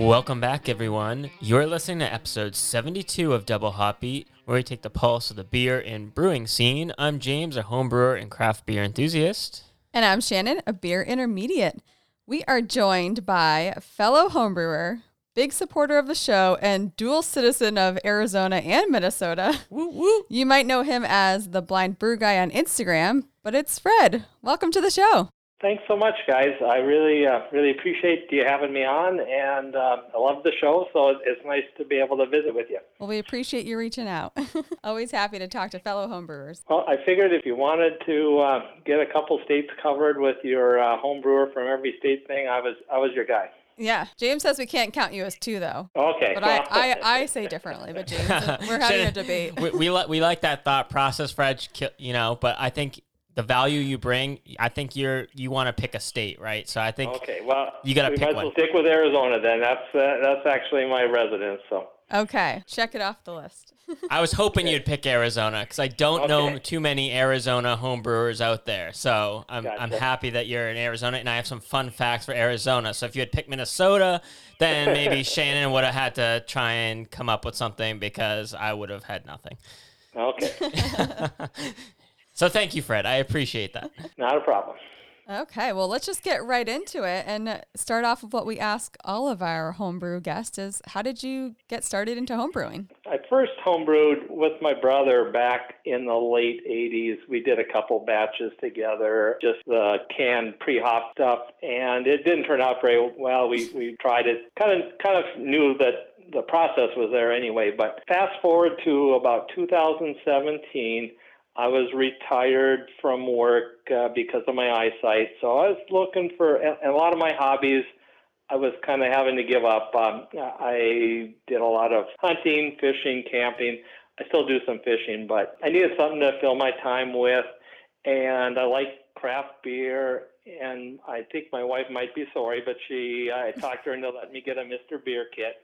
Welcome back, everyone. You're listening to episode 72 of Double Hop Beat, where we take the pulse of the beer and brewing scene. I'm James, a home brewer and craft beer enthusiast. And I'm Shannon, a beer intermediate. We are joined by fellow homebrewer, big supporter of the show, and dual citizen of Arizona and Minnesota. Woo woo. You might know him as the Blind Brew Guy on Instagram, but it's Fred. Welcome to the show. Thanks so much, guys. I really, uh, really appreciate you having me on, and uh, I love the show. So it's nice to be able to visit with you. Well, we appreciate you reaching out. Always happy to talk to fellow homebrewers. Well, I figured if you wanted to uh, get a couple states covered with your uh, home brewer from every state thing, I was, I was your guy. Yeah, James says we can't count you as two, though. Okay. But I, I, I say differently. But James, we're having a debate. we, we, li- we like that thought process, Fred, you know, but I think the value you bring, I think you're you want to pick a state, right? So I think okay, well, you got to pick might one. Well stick with Arizona then. That's uh, that's actually my residence. So okay, check it off the list. I was hoping okay. you'd pick Arizona because I don't okay. know too many Arizona homebrewers out there. So I'm gotcha. I'm happy that you're in Arizona, and I have some fun facts for Arizona. So if you had picked Minnesota, then maybe Shannon would have had to try and come up with something because I would have had nothing. Okay. So thank you, Fred. I appreciate that. Not a problem. Okay, well, let's just get right into it and start off with what we ask all of our homebrew guests is how did you get started into homebrewing? I first homebrewed with my brother back in the late 80s. We did a couple batches together, just the canned pre-hop stuff, and it didn't turn out very well. We, we tried it, kind of, kind of knew that the process was there anyway, but fast forward to about 2017, I was retired from work uh, because of my eyesight. So I was looking for a lot of my hobbies. I was kind of having to give up. Um, I did a lot of hunting, fishing, camping. I still do some fishing, but I needed something to fill my time with. And I like craft beer. And I think my wife might be sorry, but she, I talked her into letting me get a Mr. Beer kit.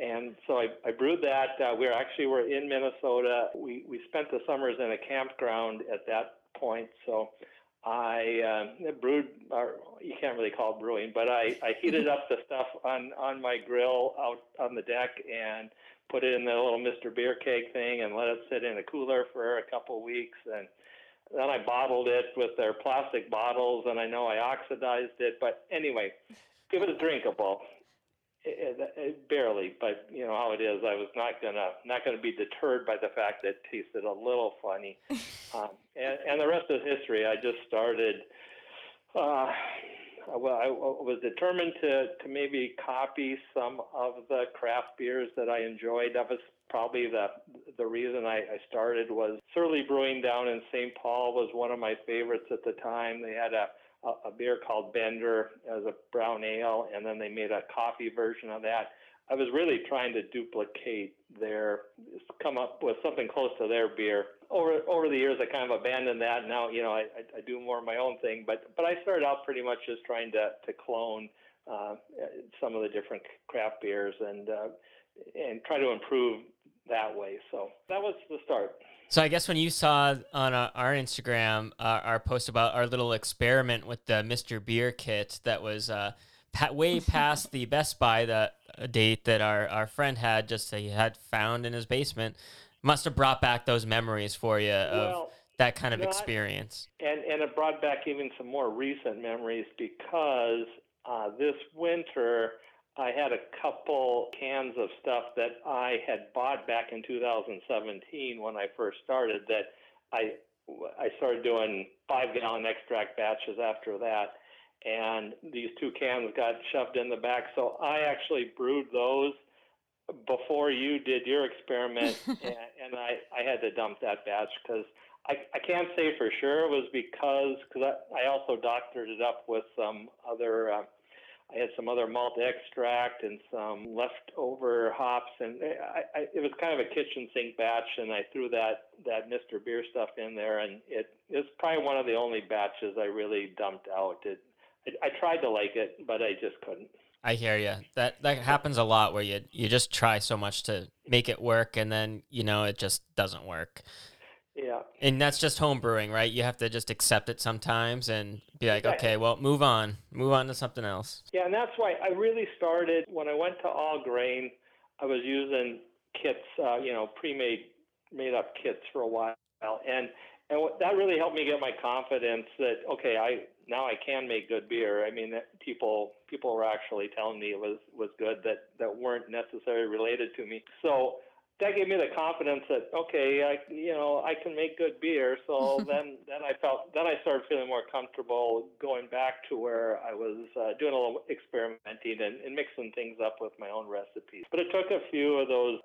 And so I, I brewed that. Uh, we are actually were in Minnesota. We we spent the summers in a campground at that point. So I uh, brewed. Or you can't really call it brewing, but I, I heated up the stuff on on my grill out on the deck and put it in the little Mr. Beer keg thing and let it sit in a cooler for a couple weeks and then I bottled it with their plastic bottles and I know I oxidized it, but anyway, give it a drinkable. It, it, barely, but you know how it is. I was not gonna not gonna be deterred by the fact that it tasted a little funny, um, and, and the rest is history. I just started. Uh, well, I was determined to to maybe copy some of the craft beers that I enjoyed. That was probably the the reason I, I started. Was Surly Brewing down in St. Paul was one of my favorites at the time. They had a a, beer called Bender as a brown ale, and then they made a coffee version of that. I was really trying to duplicate their, come up with something close to their beer. Over over the years, I kind of abandoned that. Now, you know, I, I, do more of my own thing. But but I started out pretty much just trying to to clone uh, some of the different craft beers and uh, and try to improve that way. So that was the start. So I guess when you saw on uh, our Instagram uh, our post about our little experiment with the Mr. Beer kit that was uh, way past the best by that date that our, our friend had just he had found in his basement, must have brought back those memories for you of well, that kind of no, experience. And and it brought back even some more recent memories because uh, this winter I had a couple cans of stuff that I had bought back in 2017 when I first started that I I started doing five gallon extract batches after that. And these two cans got shoved in the back. So I actually brewed those before you did your experiment. And, and I, I had to dump that batch because I, I can't say for sure it was because because I, I also doctored it up with some other uh, I had some other malt extract and some leftover hops, and I, I, it was kind of a kitchen sink batch. And I threw that that Mr. Beer stuff in there, and it it's probably one of the only batches I really dumped out. It, I, I tried to like it, but I just couldn't. I hear you. That that happens a lot where you you just try so much to make it work, and then you know it just doesn't work. Yeah. And that's just home brewing, right? You have to just accept it sometimes and be like, okay, well, move on, move on to something else. Yeah, and that's why I really started when I went to all grain. I was using kits, uh, you know, pre-made, made-up kits for a while, and and what, that really helped me get my confidence that okay, I now I can make good beer. I mean, people people were actually telling me it was was good that that weren't necessarily related to me. So that gave me the confidence that okay, I you know I can make good beer. So then then I felt then I started feeling more comfortable going back to where I was uh, doing a little experimenting and, and mixing things up with my own recipes. But it took a few of those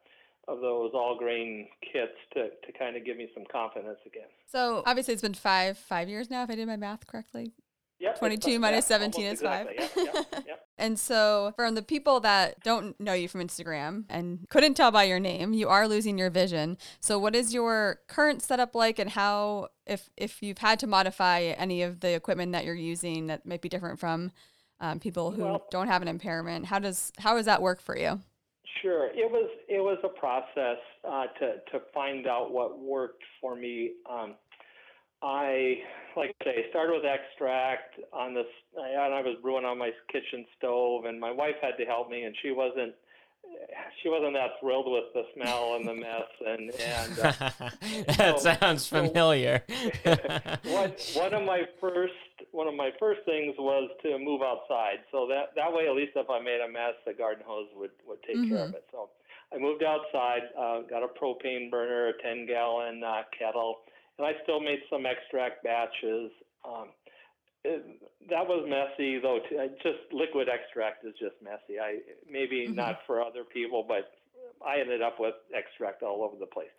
of those all grain kits to, to kind of give me some confidence again. So obviously it's been five five years now, if I did my math correctly. Yep, 22 it's- minus yeah, 17 almost is five. exactly. Yep, yep, yep. And so, from the people that don't know you from Instagram and couldn't tell by your name, you are losing your vision. So, what is your current setup like, and how, if if you've had to modify any of the equipment that you're using that might be different from um, people who Well- don't have an impairment, how does how does that work for you? Sure, it was it was a process uh, to to find out what worked for me. Um, I like I say started with extract on this, and I was brewing on my kitchen stove, and my wife had to help me, and she wasn't she wasn't that thrilled with the smell and the mess, and and uh, that so- sounds so- familiar. one one of my first one of my first things was to move outside. So that that way, at least if I made a mess, the garden hose would would take care of it. So I moved outside, uh, got a propane burner, a ten gallon uh, kettle, and I still made some extract batches. Um, it, that was messy though. Too. Just liquid extract is just messy. I maybe Mhm. not for other people, but I ended up with extract all over the place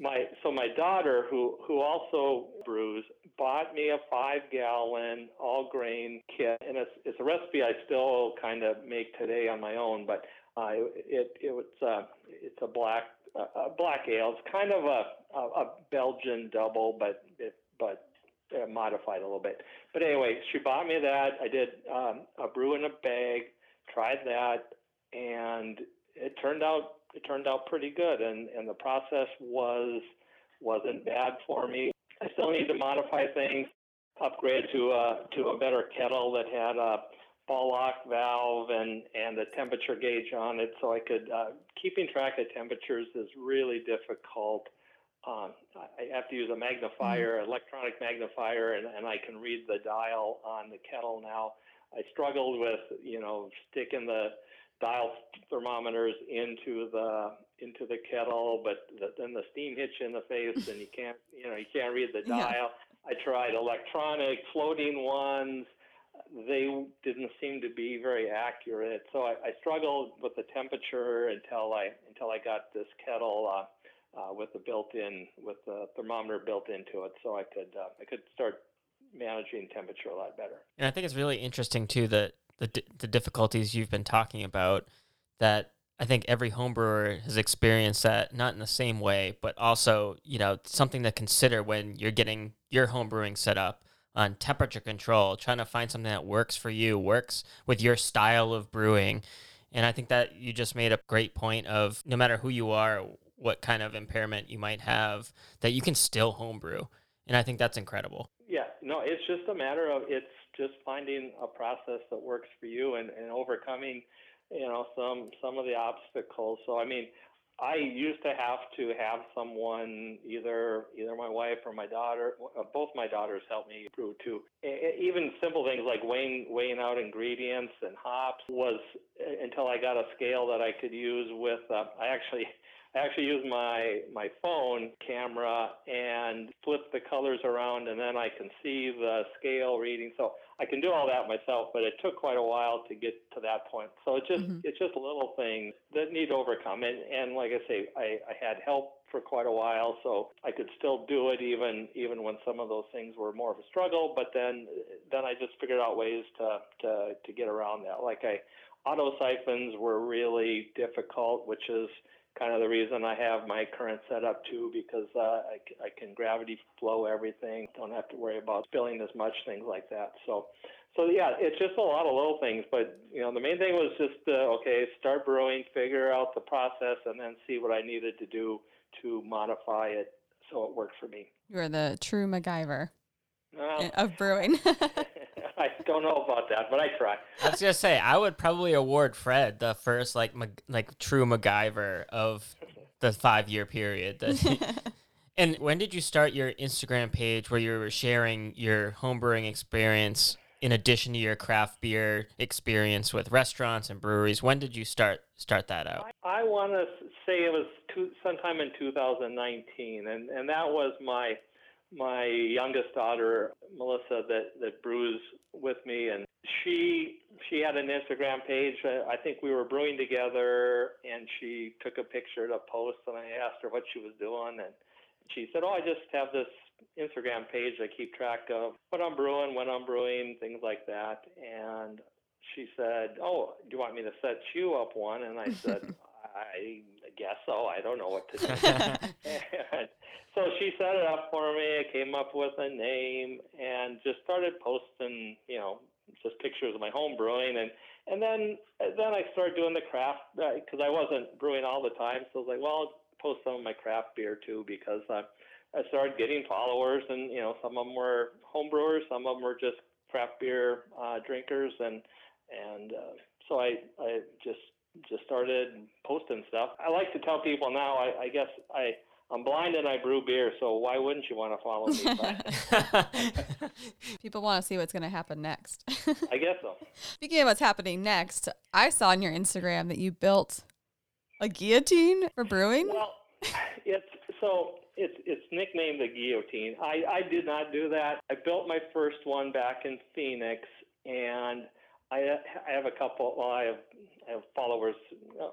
my so my daughter who who also brews bought me a five gallon all grain kit and it's it's a recipe I still kind of make today on my own but uh, it it was uh, it's a black a black ale. It's kind of a a, a Belgian double but it but uh, modified a little bit. But anyway she bought me that. I did um, a brew in a bag tried that and it turned out it turned out pretty good. And and the process was wasn't bad for me. I still need to modify things upgrade to a to a better kettle that had a ball lock valve and and a temperature gauge on it so i could uh, keeping track of temperatures is really difficult um, I have to use a magnifier, electronic magnifier, and, and I can read the dial on the kettle now. I struggled with, you know, sticking the dial thermometers into the into the kettle, but the, then the steam hits you in the face, and you can't you know you can't read the Yeah. dial. I tried electronic floating ones. They didn't seem to be very accurate, so I, I struggled with the temperature until I until I got this kettle uh, uh, with the built-in with the thermometer built into it, so I could uh, I could start managing temperature a lot better. And I think it's really interesting too that the the difficulties you've been talking about that I think every homebrewer has experienced that not in the same way, but also you know something to consider when you're getting your homebrewing set up on temperature control, trying to find something that works for you, works with your style of brewing. And I think that you just made a great point of no matter who you are, what kind of impairment you might have, that you can still homebrew. And I think that's incredible. Yeah, no, it's just a matter of it's just finding a process that works for you and, and overcoming, you know, some some of the obstacles. So I mean, I used to have to have someone either either my wife or my daughter. uh, Both my daughters help me brew too. Even simple things like weighing weighing out ingredients and hops was uh, until I got a scale that I could use with. Uh, I actually I actually use my my phone camera and flip the colors around, and then I can see the scale reading. So I can do all that myself, but it took quite a while to get to that point. So it's just Mhm. it's just little things that need to overcome. And and like I say, I, I had help for quite a while, so I could still do it even even when some of those things were more of a struggle. But then then I just figured out ways to to to get around that. Like I auto siphons were really difficult, which is kind of the reason I have my current setup too, because uh, I, I can gravity flow everything. Don't have to worry about spilling as much, things like that. So, so yeah, it's just a lot of little things. But you know, the main thing was just uh, okay, start brewing, figure out the process, and then see what I needed to do to modify it so it worked for me. You are the true MacGyver Well, uh, of brewing. I don't know about that, but I try. I was gonna say I would probably award Fred the first like Mac- like true MacGyver of the five year period. That and when did you start your Instagram page where you were sharing your homebrewing experience in addition to your craft beer experience with restaurants and breweries? When did you start start that out? I, I want to say it was two, sometime in 2019, and and that was my my youngest daughter Melissa that that brews with me, and she she had an Instagram page. I think we were brewing together, and she took a picture to post, and I asked her what she was doing, and she said, "Oh, I just have this Instagram page. I keep track of what I'm brewing, when I'm brewing, things like that." And she said, "Oh, do you want me to set you up one?" And I said, "I guess so. I don't know what to do." and so she set it up for me. I came up with a name and just started posting, you know, just pictures of my home brewing, and and then then I started doing the craft because I wasn't brewing all the time. So I was like, well, I'll post some of my craft beer too because uh, I started getting followers, and you know, some of them were home brewers, some of them were just craft beer uh, drinkers, and and uh, so I I just just started posting stuff. I like to tell people now. I, I guess I I'm blind and I brew beer, so why wouldn't you want to follow me? People want to see what's going to happen next. I guess so. Speaking of what's happening next, I saw on your Instagram that you built a guillotine for brewing. Well, it's so it's it's nicknamed the guillotine. I I did not do that. I built my first one back in Phoenix, and I I have a couple. Well, I have I have followers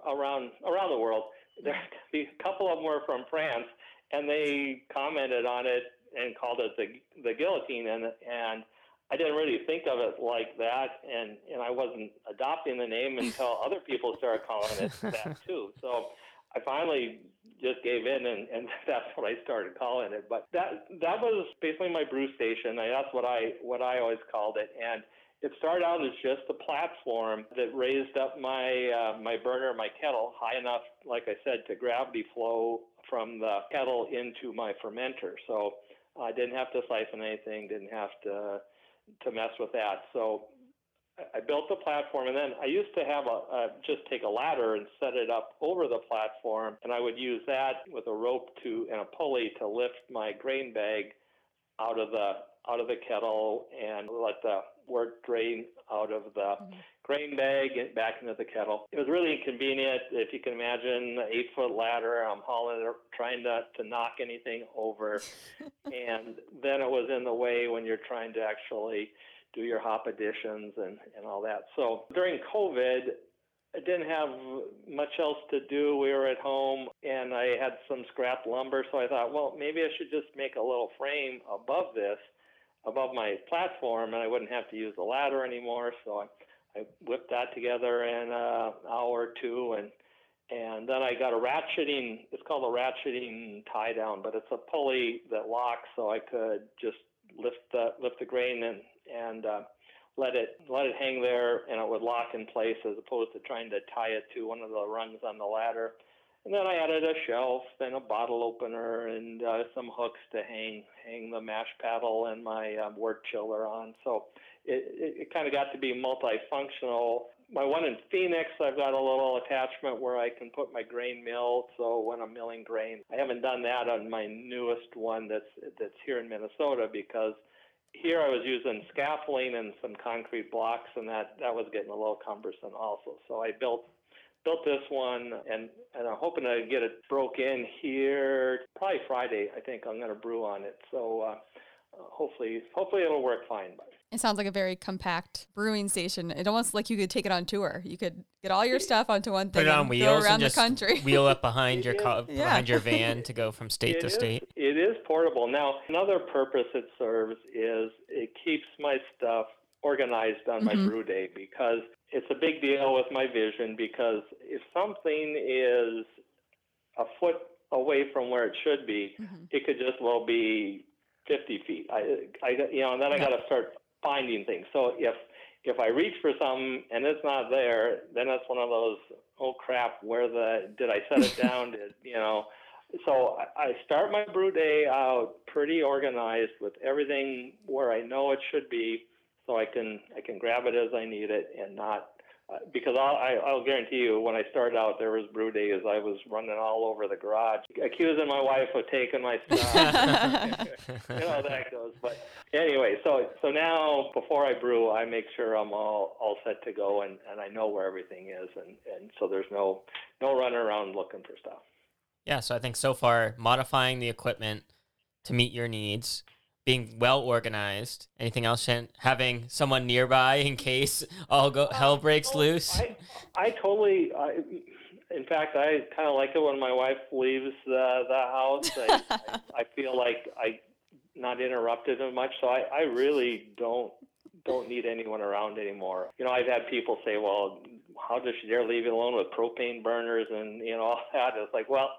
around around the world. There a couple of them were from France, and they commented on it and called it the the guillotine, and and I didn't really think of it like that, and and I wasn't adopting the name until other people started calling it that too. So I finally just gave in, and, and that's what I started calling it. But that that was basically my brew station. I, that's what I what I always called it, and it started out as just a platform that raised up my uh, my burner, my kettle, high enough, like I said, to gravity flow from the kettle into my fermenter. So I didn't have to siphon anything, didn't have to to mess with that. So I built the platform, and then I used to have a, a just take a ladder and set it up over the platform, and I would use that with a rope to and a pulley to lift my grain bag out of the out of the kettle and let the wort drain out of the mm-hmm. grain bag and back into the kettle. It was really inconvenient. If you can imagine, an eight foot ladder, I'm hauling it, trying to, to knock anything over. and then it was in the way when you're trying to actually do your hop additions and, and all that. So during COVID, I didn't have much else to do. We were at home and I had some scrap lumber, so I thought, well, maybe I should just make a little frame above this above my platform, and I wouldn't have to use the ladder anymore. So I, I whipped that together in an hour or two, and and then I got a ratcheting. It's called a ratcheting tie down, but it's a pulley that locks, so I could just lift the lift the grain and and uh, let it let it hang there, and it would lock in place as opposed to trying to tie it to one of the rungs on the ladder. And then I added a shelf and a bottle opener and uh, some hooks to hang hang the mash paddle and my um, wort chiller on. So it, it, it kind of got to be multifunctional. My one in Phoenix, I've got a little attachment where I can put my grain mill. So when I'm milling grain, I haven't done that on my newest one that's that's here in Minnesota because here I was using scaffolding and some concrete blocks, and that that was getting a little cumbersome also. So I built built this one, and and I'm hoping to get it broke in here probably Friday. I think I'm going to brew on it. So uh, hopefully, hopefully it'll work fine. It sounds like a very compact brewing station. It almost like you could take it on tour. You could get all your stuff onto one thing Put it on and wheels go around and just the country. wheel up behind your co- Yeah. behind your van to go from state It to is- state. It is portable. Now, another purpose it serves is it keeps my stuff organized on my Mhm. brew day because it's a big deal with my vision because if something is a foot away from where it should be, Mhm. it could just well be 50 feet. I, I you know, and then I got to start finding things. So if if I reach for something and it's not there, then that's one of those oh crap, where the did I set it down? Did you know? so I start my brew day out pretty organized with everything where I know it should be, so I can I can grab it as I need it and not uh, because I'll, I, I'll guarantee you, when I started out, there was brew days. I was running all over the garage, accusing my wife of taking my stuff. you know that goes. But anyway, so so now before I brew, I make sure I'm all all set to go, and, and I know where everything is, and, and so there's no no running around looking for stuff. Yeah, so I think so far modifying the equipment to meet your needs, being well organized. Anything else, Shan? Having someone nearby in case all go hell uh, breaks Oh, loose. I, I totally. I, in fact, I kind of like it when my wife leaves the the house. I, I, I feel like I not interrupted as much, so I, I really don't don't need anyone around anymore. You know, I've had people say, "Well, how does she dare leave you alone with propane burners and you know all that?" It's like, well.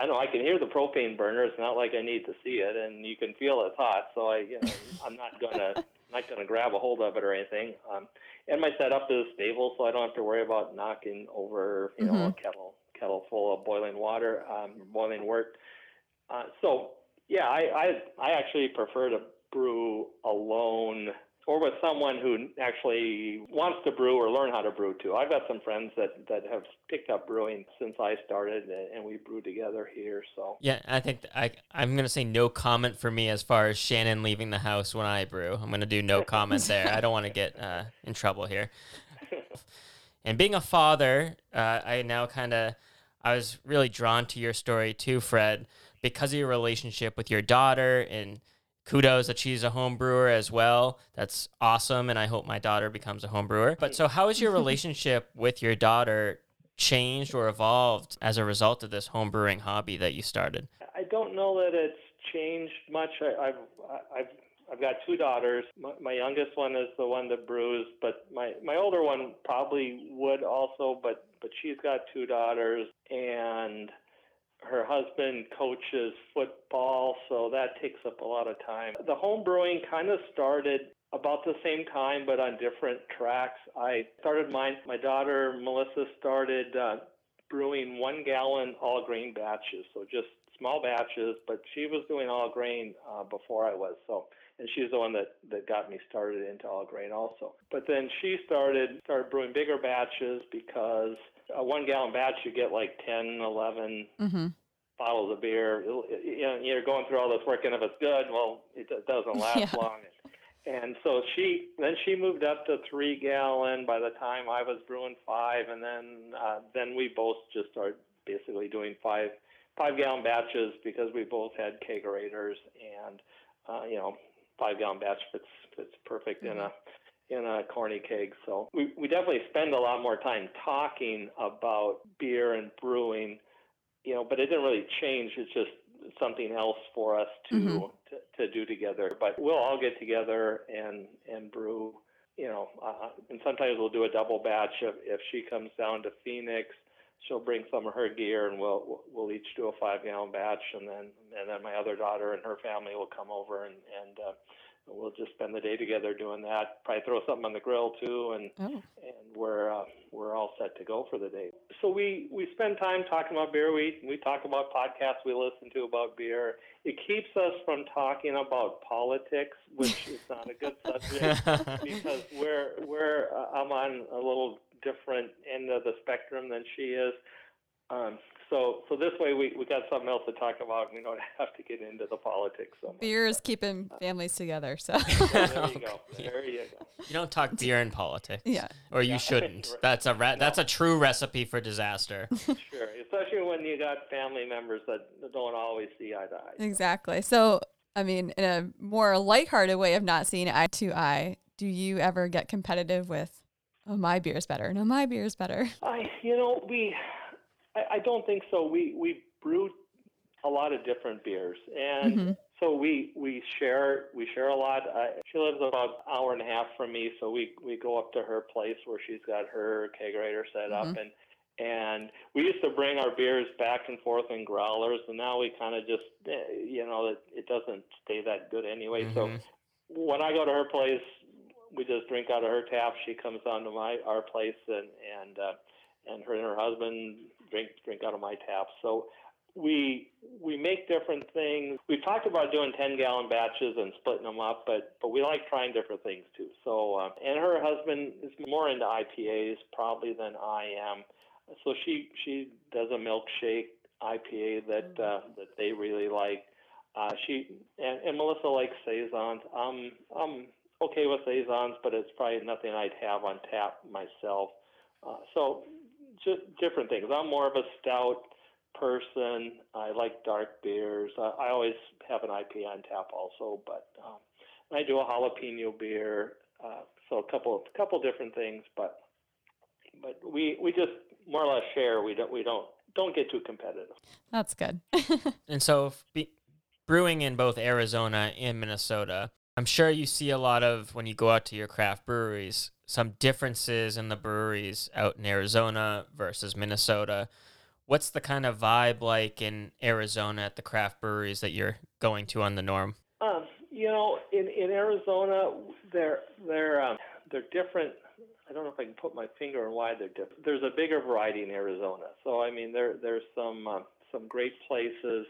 I know I can hear the propane burner. It's not like I need to see it, and you can feel it's hot. So I, you know, I'm not gonna not gonna grab a hold of it or anything. Um, and my setup is stable, so I don't have to worry about knocking over, you know, a kettle kettle full of boiling water, um, boiling wort. Uh, so yeah, I, I I actually prefer to brew alone or with someone who actually wants to brew or learn how to brew too. I've got some friends that that have picked up brewing since I started, and and we brew together here. So Yeah, I think I I'm gonna say no comment for me as far as Shannon leaving the house when I brew. I'm gonna do no comment there. I don't want to get uh, in trouble here. And being a father, uh, I now kind of I was really drawn to your story too, Fred, because of your relationship with your daughter and kudos that she's a home brewer as well. That's awesome, and I hope my daughter becomes a home brewer. But so, how has your relationship with your daughter changed or evolved as a result of this home brewing hobby that you started? I don't know that it's changed much. I, I've I've I've got two daughters. My, my youngest one is the one that brews, but my my older one probably would also, but but she's got two daughters and her husband coaches football, so that takes up a lot of time. The home brewing kind of started about the same time, but on different tracks. I started mine. My daughter Melissa started uh, brewing one gallon all grain batches, so just small batches. But she was doing all grain uh, before I was, so and she's the one that that got me started into all grain also. But then she started started brewing bigger batches because a one gallon batch you get like 10, 11 mm-hmm. bottles of beer. You know, you're going through all this work, and if it's good, well, it doesn't last Yeah. long. And so she then she moved up to three gallon. By the time I was brewing five, and then uh, then we both just started basically doing five five gallon batches because we both had kegerators, and uh, you know, five gallon batch fits fits perfect in a in a corny keg. So we, we definitely spend a lot more time talking about beer and brewing, you know, but it didn't really change. It's just something else for us to, Mhm. to, to do together. But we'll all get together and, and brew, you know, uh, and sometimes we'll do a double batch if, if she comes down to Phoenix. She'll bring some of her gear, and we'll we'll- each do a five gallon batch, and then and then my other daughter and her family will come over, and and uh, we'll just spend the day together doing that. Probably throw something on the grill too, and Oh, and we're uh, we're all set to go for the day. So we we spend time talking about beer. We we talk about podcasts we listen to about beer. It keeps us from talking about politics, which is not a good subject because we're we're uh, I'm on a little different end of the spectrum than she is. Um, so so this way we we got something else to talk about. and We don't have to get into the politics so much. beer is keeping families together. So Yeah, there you go. There you go. You don't talk beer in politics. yeah, Or you Yeah. shouldn't. That's a re- that's a true recipe for disaster. Sure, especially when you got family members that don't always see eye to eye. exactly. So I mean, in a more lighthearted way of not seeing eye to eye, do you ever get competitive with, oh my beer's better, no my beer's better? I, you know, we, I, I don't think so. We we brewed a lot of different beers, and Mhm. so we we share we share a lot. I, she lives about an hour and a half from me, so we we go up to her place where she's got her kegerator set up, and and we used to bring our beers back and forth in growlers, and now we kind of just, eh, you know, it, it doesn't stay that good anyway. So Mhm. when I go to her place, we just drink out of her tap. She comes down to my our place, and and uh, and her and her husband drink drink out of my tap. So we we make different things. We've talked about doing 10 gallon batches and splitting them up, but but we like trying different things too. So uh, and her husband is more into IPAs probably than I am. So she she does a milkshake IPA that uh, that they really like. Uh, she and, and Melissa likes saisons. Um, I'm okay with saisons, but it's probably nothing I'd have on tap myself. Uh, so just different things. I'm more of a stout person. I like dark beers. I, I always have an IPA on tap also, but um, I do a jalapeno beer. Uh, so a couple of couple different things, but but we we just more or less share. We don't we don't don't get too competitive. That's good. and so be, brewing in both Arizona and Minnesota, I'm sure you see a lot of when you go out to your craft breweries, some differences in the breweries out in Arizona versus Minnesota. What's the kind of vibe like in Arizona at the craft breweries that you're going to on the norm? Um, you know, in, in Arizona, they're they're um, they're different. I don't know if I can put my finger on why they're different. There's a bigger variety in Arizona, so I mean, there there's some uh, some great places.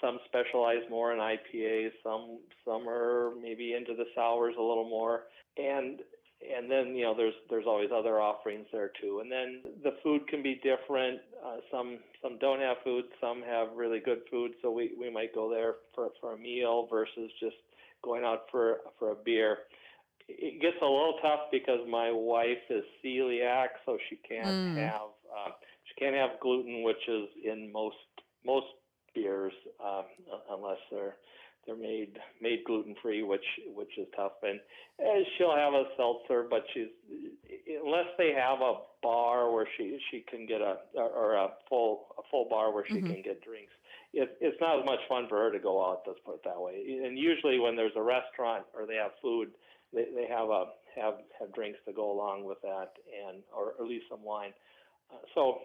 Some specialize more in IPAs. Some some are maybe into the sours a little more, and and then you know there's there's always other offerings there too and then the food can be different uh, some some don't have food some have really good food so we we might go there for for a meal versus just going out for for a beer it gets a little tough because my wife is celiac so she can't mm. have uh, she can't have gluten which is in most most beers um, unless they're they're made made gluten free, which which is tough. And, and she'll have a seltzer, but she's unless they have a bar where she she can get a or a full a full bar where she mm-hmm. can get drinks. It, it's not as much fun for her to go out. Let's put it that way. And usually when there's a restaurant or they have food, they they have a have have drinks to go along with that, and or at least some wine. Uh, so,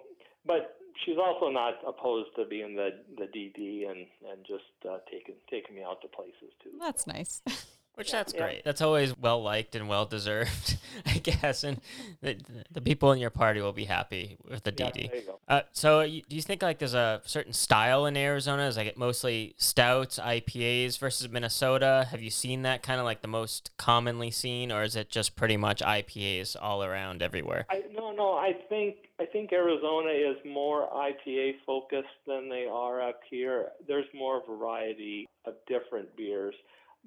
but she's also not opposed to being the the DD and and just uh, taking taking me out to places too. That's nice. Which that's yeah. great. That's always well liked and well deserved, I guess. And the, the people in your party will be happy with the DD. Yeah, uh, so, you, do you think like there's a certain style in Arizona? Is like it mostly stouts, IPAs versus Minnesota? Have you seen that kind of like the most commonly seen, or is it just pretty much IPAs all around everywhere? I, no, no. I think I think Arizona is more IPA focused than they are up here. There's more variety of different beers,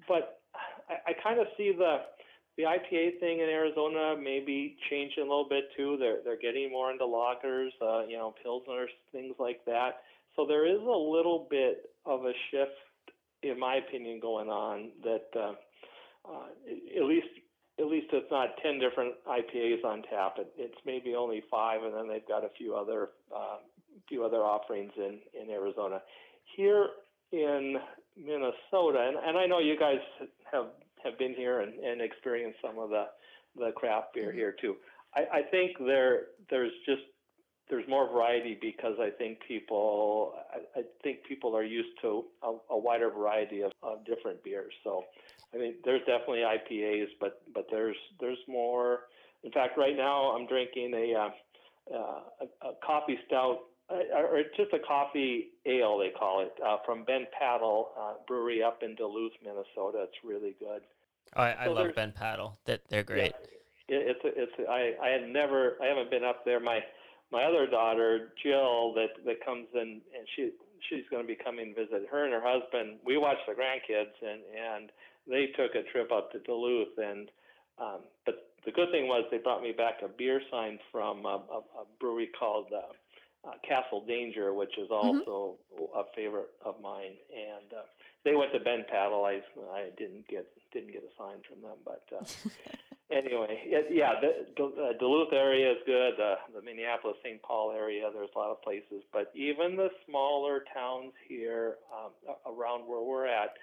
but I, I kind of see the the IPA thing in Arizona maybe changing a little bit too. They're they're getting more into lagers, uh, you know, pilsners, things like that. So there is a little bit of a shift, in my opinion, going on that uh, uh, at least at least it's not ten different IPAs on tap. It, it's maybe only five, and then they've got a few other uh, few other offerings in in Arizona. Here in Minnesota, and, and I know you guys have have been here and, and experienced some of the the craft beer here too. I, I think there there's just there's more variety because I think people I, I think people are used to a, a wider variety of, of different beers. So I mean there's definitely IPAs, but but there's there's more. In fact, right now I'm drinking a uh, uh, a, a coffee stout uh, or just a coffee ale, they call it, uh, from Bent Paddle uh, Brewery up in Duluth, Minnesota. It's really good. Oh, I, I so love Bent Paddle. That they're great. Yeah, it, it's it's I I had never I haven't been up there. My my other daughter Jill that that comes in and she she's going to be coming to visit. Her and her husband. We watch the grandkids and and they took a trip up to Duluth and um, but the good thing was they brought me back a beer sign from a, a, a brewery called. Uh, uh, Castle Danger, which is mm-hmm. also mm-hmm. a favorite of mine. And uh, they went to Bent Paddle. I I didn't get didn't get a sign from them, but uh, anyway, yeah, the, the uh, Duluth area is good. Uh, the Minneapolis St. Paul area, there's a lot of places, but even the smaller towns here um, around where we're at.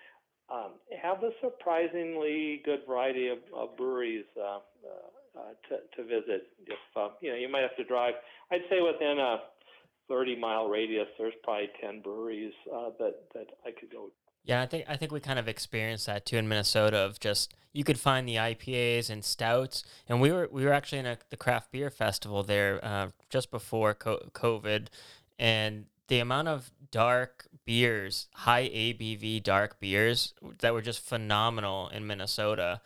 Um, have a surprisingly good variety of, of breweries uh, uh, to, to visit. If uh, you know, you might have to drive. I'd say within a 30 mile radius, there's probably 10 breweries uh, that, that I could go. Yeah, I think I think we kind of experienced that too in Minnesota. Of just you could find the IPAs and stouts, and we were we were actually in a, the craft beer festival there uh, just before co- COVID, and the amount of dark beers, high ABV dark beers that were just phenomenal in Minnesota.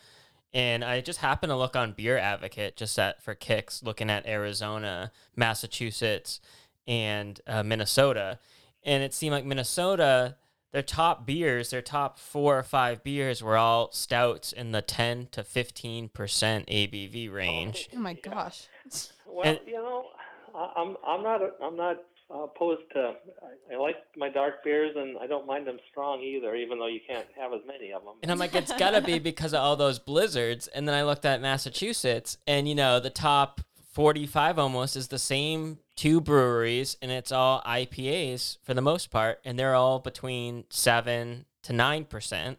And I just happened to look on Beer Advocate just at for kicks, looking at Arizona, Massachusetts, and uh, Minnesota, and it seemed like Minnesota, their top beers, their top four or five beers were all stouts in the ten to fifteen percent ABV oh, range. Oh my gosh. Well, And- you know, I- I'm I'm not I'm not opposed to. I, I like my dark beers, and I don't mind them strong either, even though you can't have as many of them. And I'm like, it's gotta be because of all those blizzards. And then I looked at Massachusetts, and you know, the top 45 almost is the same two breweries, and it's all IPAs for the most part, and they're all between seven to nine percent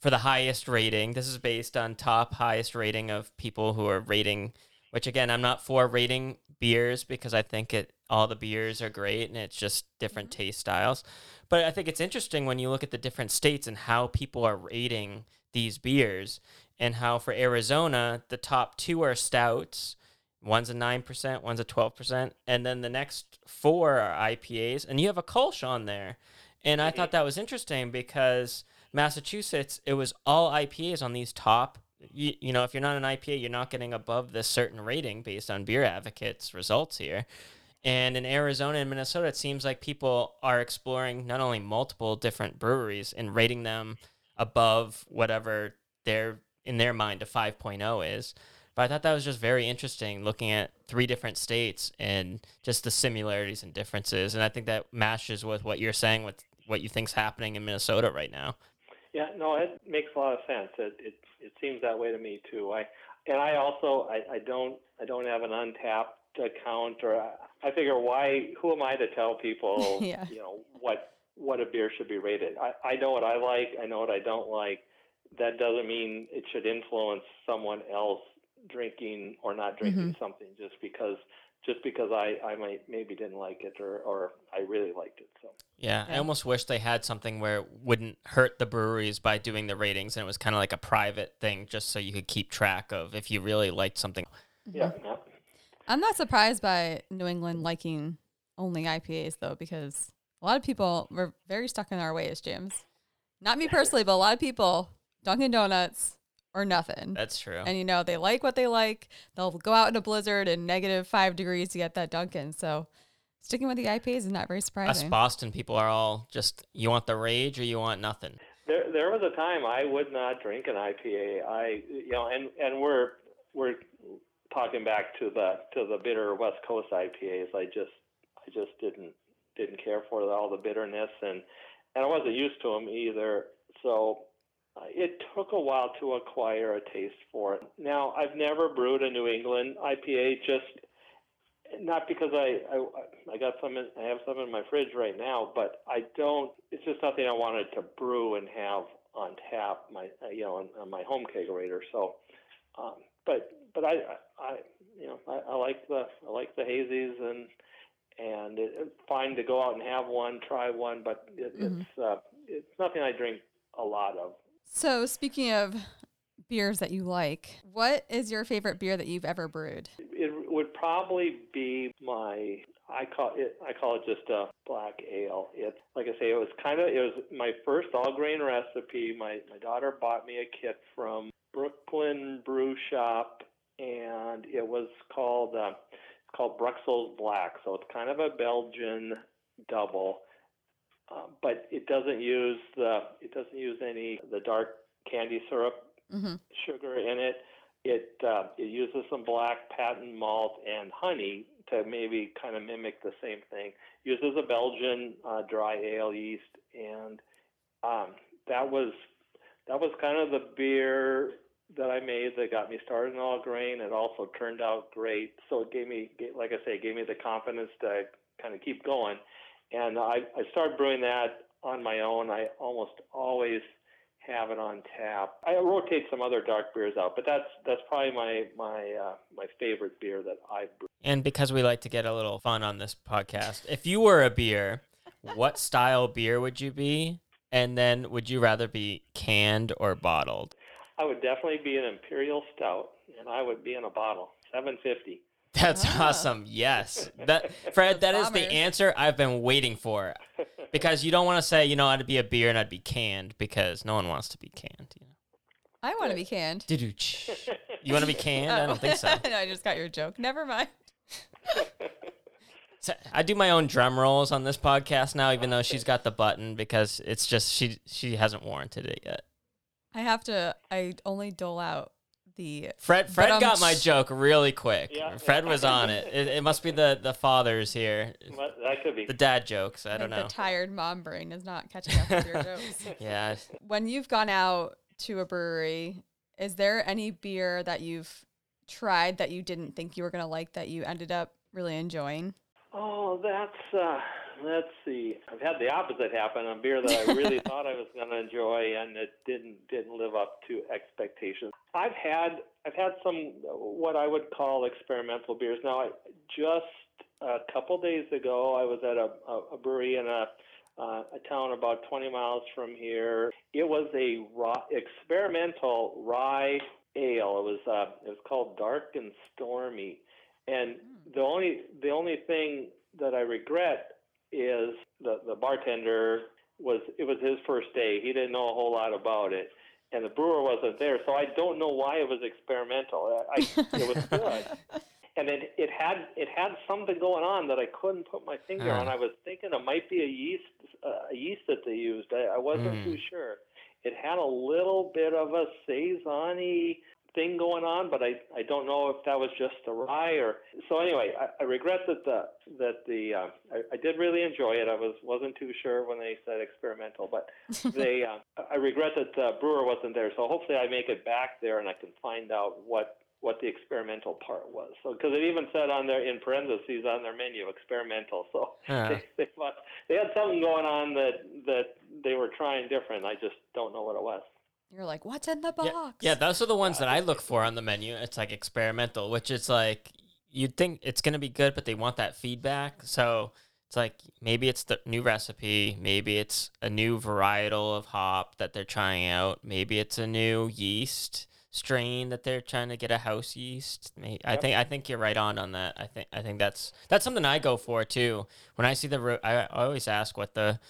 for the highest rating. This is based on top highest rating of people who are rating. Which again, I'm not for rating beers because I think it all the beers are great and it's just different mm-hmm. taste styles. But I think it's interesting when you look at the different states and how people are rating these beers and how for Arizona, the top two are stouts. One's a 9%, one's a 12%, and then the next four are IPAs, and you have a Kolsch on there. And I thought that was interesting because Massachusetts, it was all IPAs on these top. You, you know, if you're not an IPA, you're not getting above this certain rating based on Beer Advocate's results here. And in Arizona and Minnesota, it seems like people are exploring not only multiple different breweries and rating them above whatever their in their mind a 5.0 is. But I thought that was just very interesting looking at three different states and just the similarities and differences. And I think that matches with what you're saying with what you think's happening in Minnesota right now. Yeah, no, it makes a lot of sense. It it, it seems that way to me too. I and I also I, I don't I don't have an Untappd account or I, I figure why who am I to tell people Yeah. you know what what a beer should be rated. I, I know what I like, I know what I don't like. That doesn't mean it should influence someone else drinking or not drinking mm-hmm. something just because just because I, I might maybe didn't like it or, or I really liked it. So Yeah, I almost wish they had something where it wouldn't hurt the breweries by doing the ratings and it was kind of like a private thing just so you could keep track of if you really liked something. yeah, mm-hmm. yeah. I'm not surprised by New England liking only IPAs though, because a lot of people were very stuck in our ways, James. Not me personally, but a lot of people, Dunkin' Donuts or nothing. That's true. and you know, they like what they like. They'll go out in a blizzard and negative five degrees to get that Dunkin'. So sticking with the IPAs is not very surprising. Us. Boston people are all just you want the rage or you want nothing. There, there was a time I would not drink an IPA. I, you know, and and we're we're talking back to the to the bitter West Coast IPAs. I just I just didn't didn't care for all the bitterness, and and I wasn't used to them either. So it took a while to acquire a taste for it. Now I've never brewed a New England IPA, just not because I, I I got some in, I have some in my fridge right now, but I don't. It's just something I wanted to brew and have on tap, my uh, you know on, on my home kegerator. So, um, but but I, I you know I, I like the I like the hazies and and it, it's fine to go out and have one, try one, but it, Mhm. it's uh, it's nothing I drink a lot of. So speaking of beers that you like, what is your favorite beer that you've ever brewed? It would probably be my I call it I call it just a black ale. It like I say, it was kind of it was my first all grain recipe. My my daughter bought me a kit from Brooklyn Brew Shop, and it was called uh, it's called Bruxelles Black. So it's kind of a Belgian double, uh, but it doesn't use the it doesn't use any the dark candi syrup Mm-hmm. sugar in it. It uh, it uses some black patent malt and honey to maybe kind of mimic the same thing. Uses a Belgian uh, dry ale yeast, and um, that was that was kind of the beer that I made that got me started in all grain. It also turned out great, so it gave me, like I say, it gave me the confidence to kind of keep going. And I, I started brewing that on my own. I almost always have it on tap. I rotate some other dark beers out, but that's that's probably my my uh, my favorite beer that I brew. And because we like to get a little fun on this podcast, if you were a beer, what style beer would you be? And then would you rather be canned or bottled? I would definitely be an imperial stout, and I would be in a bottle, 750. That's Ah. awesome. Yes. That Fred, that is the answer I've been waiting for. Because you don't want to say, you know, I'd be a beer and I'd be canned because no one wants to be canned. You know? I want to be canned. You want to be canned? I don't think so. no, I just got your joke. Never mind. So I do my own drum rolls on this podcast now, even though she's got the button because it's just she she hasn't warranted it yet. I have to. I only dole out the. Fred Fred But, um, got my joke really quick. Yeah. Fred was on it. it. It must be the the fathers here, But that could be. the dad jokes. I like, don't know. The tired mom brain is not catching up with your jokes. Yeah, When you've gone out to a brewery, is there any beer that you've tried that you didn't think you were gonna like that you ended up really enjoying? Oh, that's uh let's see. I've had the opposite happen. A beer that I really thought I was going to enjoy and it didn't didn't live up to expectations. I've had I've had some what I would call experimental beers. Now, I just a couple days ago, I was at a, a, a brewery in a uh, a town about 20 miles from here. It was a raw, experimental rye ale. It was uh, it was called Dark and Stormy, and the only the only thing that I regret is the the bartender was it was his first day. He didn't know a whole lot about it, and the brewer wasn't there, so I don't know why it was experimental. I, I it was good and it it had it had something going on that I couldn't put my finger Ah. on. I was thinking it might be a yeast uh, a yeast that they used. I, I wasn't Mm. too sure. It had a little bit of a saison thing going on, but I I don't know if that was just the rye or so. Anyway, I, I regret that the that the uh, I, I did really enjoy it. I was wasn't too sure when they said experimental, but they uh, I regret that the brewer wasn't there. So hopefully I make it back there and I can find out what what the experimental part was. So because it even said on their in parentheses on their menu experimental. So Huh. they, they they had something going on that that they were trying different. I just don't know what it was. You're like, what's in the box? yeah, those are the ones that I look for on the menu. It's like experimental, which is like you'd think it's gonna be good, but they want that feedback. So it's like maybe it's the new recipe, maybe it's a new varietal of hop that they're trying out, maybe it's a new yeast strain that they're trying to get a house yeast. May- I Yep. think I think you're right on on that. I think I think that's that's something I go for too. When I see the, ro- I, I always ask what the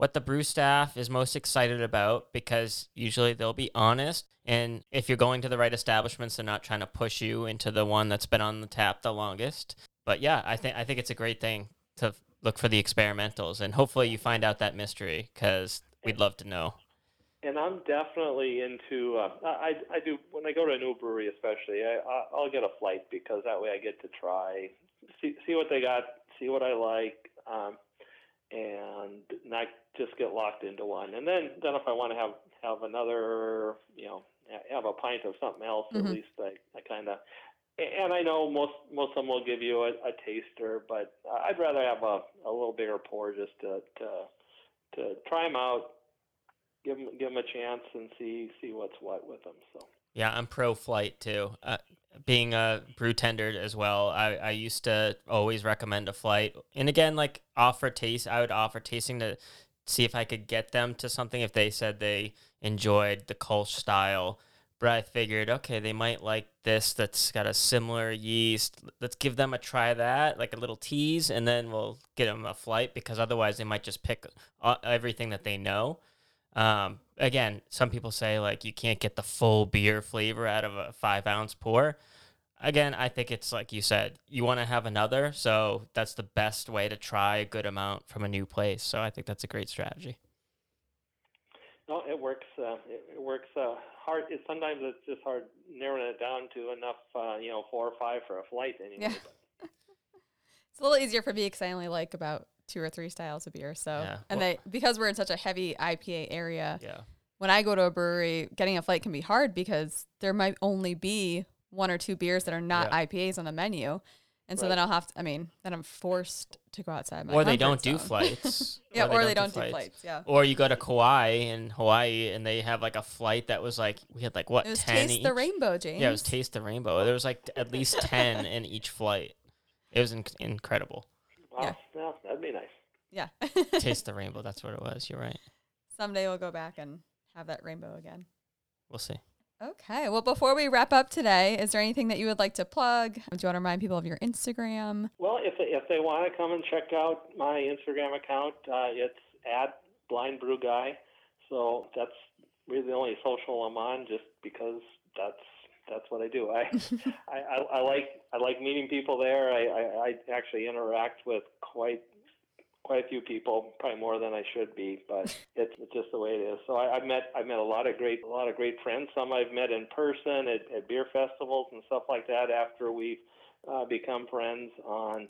what the brew staff is most excited about because usually they'll be honest. And if you're going to the right establishments, they're not trying to push you into the one that's been on the tap the longest. But yeah, I think I think it's a great thing to look for the experimentals, and hopefully you find out that mystery because we'd love to know. And I'm definitely into. Uh, I I do when I go to a new brewery, especially. I I'll get a flight because that way I get to try, see see what they got, see what I like, um, and not just get locked into one. And then then if I want to have have another, you know, have a pint of something else, Mhm. at least I I kind of. And I know most most of them will give you a, a taster, but I'd rather have a, a little bigger pour just to to to try them out, give them give them a chance and see see what's what with them. So Yeah, I'm pro flight too. Uh, being a brew tender as well, I, I used to always recommend a flight. And again, like offer taste, I would offer tasting to see if I could get them to something if they said they enjoyed the Kolsch style. But I figured, okay, they might like this that's got a similar yeast. Let's give them a try that, like a little tease, and then we'll get them a flight because otherwise they might just pick uh, everything that they know. Um, again, some people say like you can't get the full beer flavor out of a five ounce pour. Again, I think it's like you said, you want to have another, so that's the best way to try a good amount from a new place. So I think that's a great strategy. no, it works. Uh, it, it works uh, hard. It, sometimes it's just hard narrowing it down to enough, uh, you know, four or five for a flight. Anyway. Yeah. It's a little easier for me because I only like about two or three styles of beer. So, Yeah. and Well- they because we're in such a heavy IPA area, Yeah. when I go to a brewery, getting a flight can be hard because there might only be one or two beers that are not Yeah. IPAs on the menu. And so Right. then I'll have to, I mean, then I'm forced to go outside my Or they don't do flights. yeah, or they don't do flights. Yeah. Or you go to Kauai in Hawaii and they have like a flight that was like we had like what It was ten Taste each? the Rainbow, James. Yeah, it was Taste the Rainbow. There was like at least ten in each flight. It was inc- incredible. Wow, Yeah. well, that'd be nice. Yeah. Taste the Rainbow. That's what it was. You're right. Someday we'll go back and have that rainbow again. We'll see. Okay. Well, before we wrap up today, is there anything that you would like to plug? Do you want to remind people of your Instagram? Well, if they, if they want to come and check out my Instagram account, uh, it's at Blind Brew Guy. So that's really the only social I'm on, just because that's that's what I do. I, I, I, I like I like meeting people there. I, I, I actually interact with quite quite a few people, probably more than I should be, but it's, it's just the way it is. So I, I've met I've met a lot of great a lot of great friends. Some I've met in person at, at beer festivals and stuff like that. After we've uh, become friends on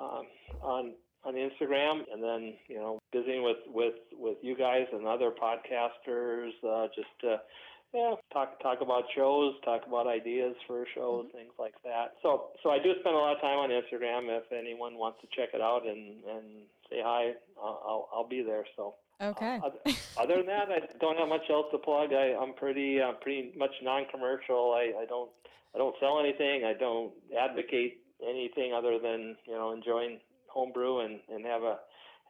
um, on on Instagram, and then you know visiting with with with you guys and other podcasters, uh, just to yeah, talk talk about shows, talk about ideas for shows, Mm-hmm. things like that. So so I do spend a lot of time on Instagram. If anyone wants to check it out and and say hi, I'll I'll, I'll be there. So. Okay. Uh, other, other than that, I don't have much else to plug. I, I'm pretty uh, pretty much non-commercial. I, I don't I don't sell anything. I don't advocate anything other than you know enjoying homebrew and, and have a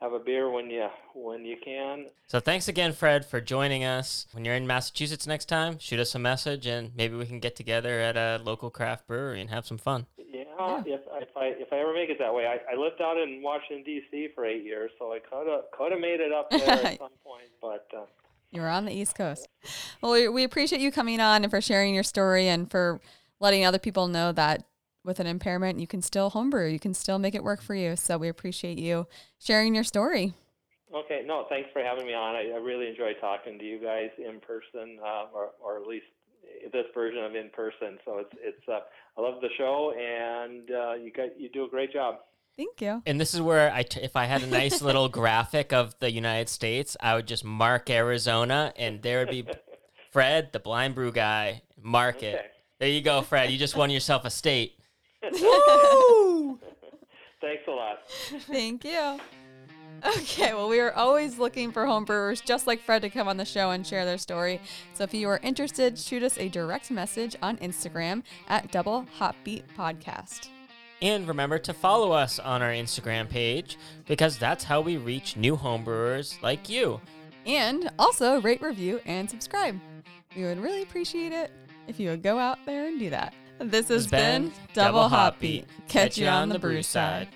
have a beer when you when you can. So thanks again, Fred, for joining us. When you're in Massachusetts next time, shoot us a message and maybe we can get together at a local craft brewery and have some fun. Yeah, Yeah. if if I if I ever make it that way, I, I lived out in Washington D.C. for eight years, so I could have could have made it up there at some point, but. Uh, You're on the East Coast. Well, we, we appreciate you coming on and for sharing your story and for letting other people know that with an impairment, you can still homebrew. You can still make it work for you. So we appreciate you sharing your story. Okay, no, thanks for having me on. I, I really enjoy talking to you guys in person, uh, or, or at least this version of in person. So it's it's uh, I love the show, and uh, you guys you do a great job. Thank you. And this is where I, t- if I had a nice little graphic of the United States, I would just mark Arizona, and there would be Fred, the blind brew guy. Mark it. There you go, Fred. You just won yourself a state. Thanks a lot. Thank you. Okay, well, we are always looking for homebrewers just like Fred to come on the show and share their story. So if you are interested, shoot us a direct message on Instagram at Double Hopbeat Podcast. And remember to follow us on our Instagram page because that's how we reach new homebrewers like you. And also rate, review, and subscribe. We would really appreciate it if you would go out there and do that. This has been Double Hop Beat. Catch you on the brew side.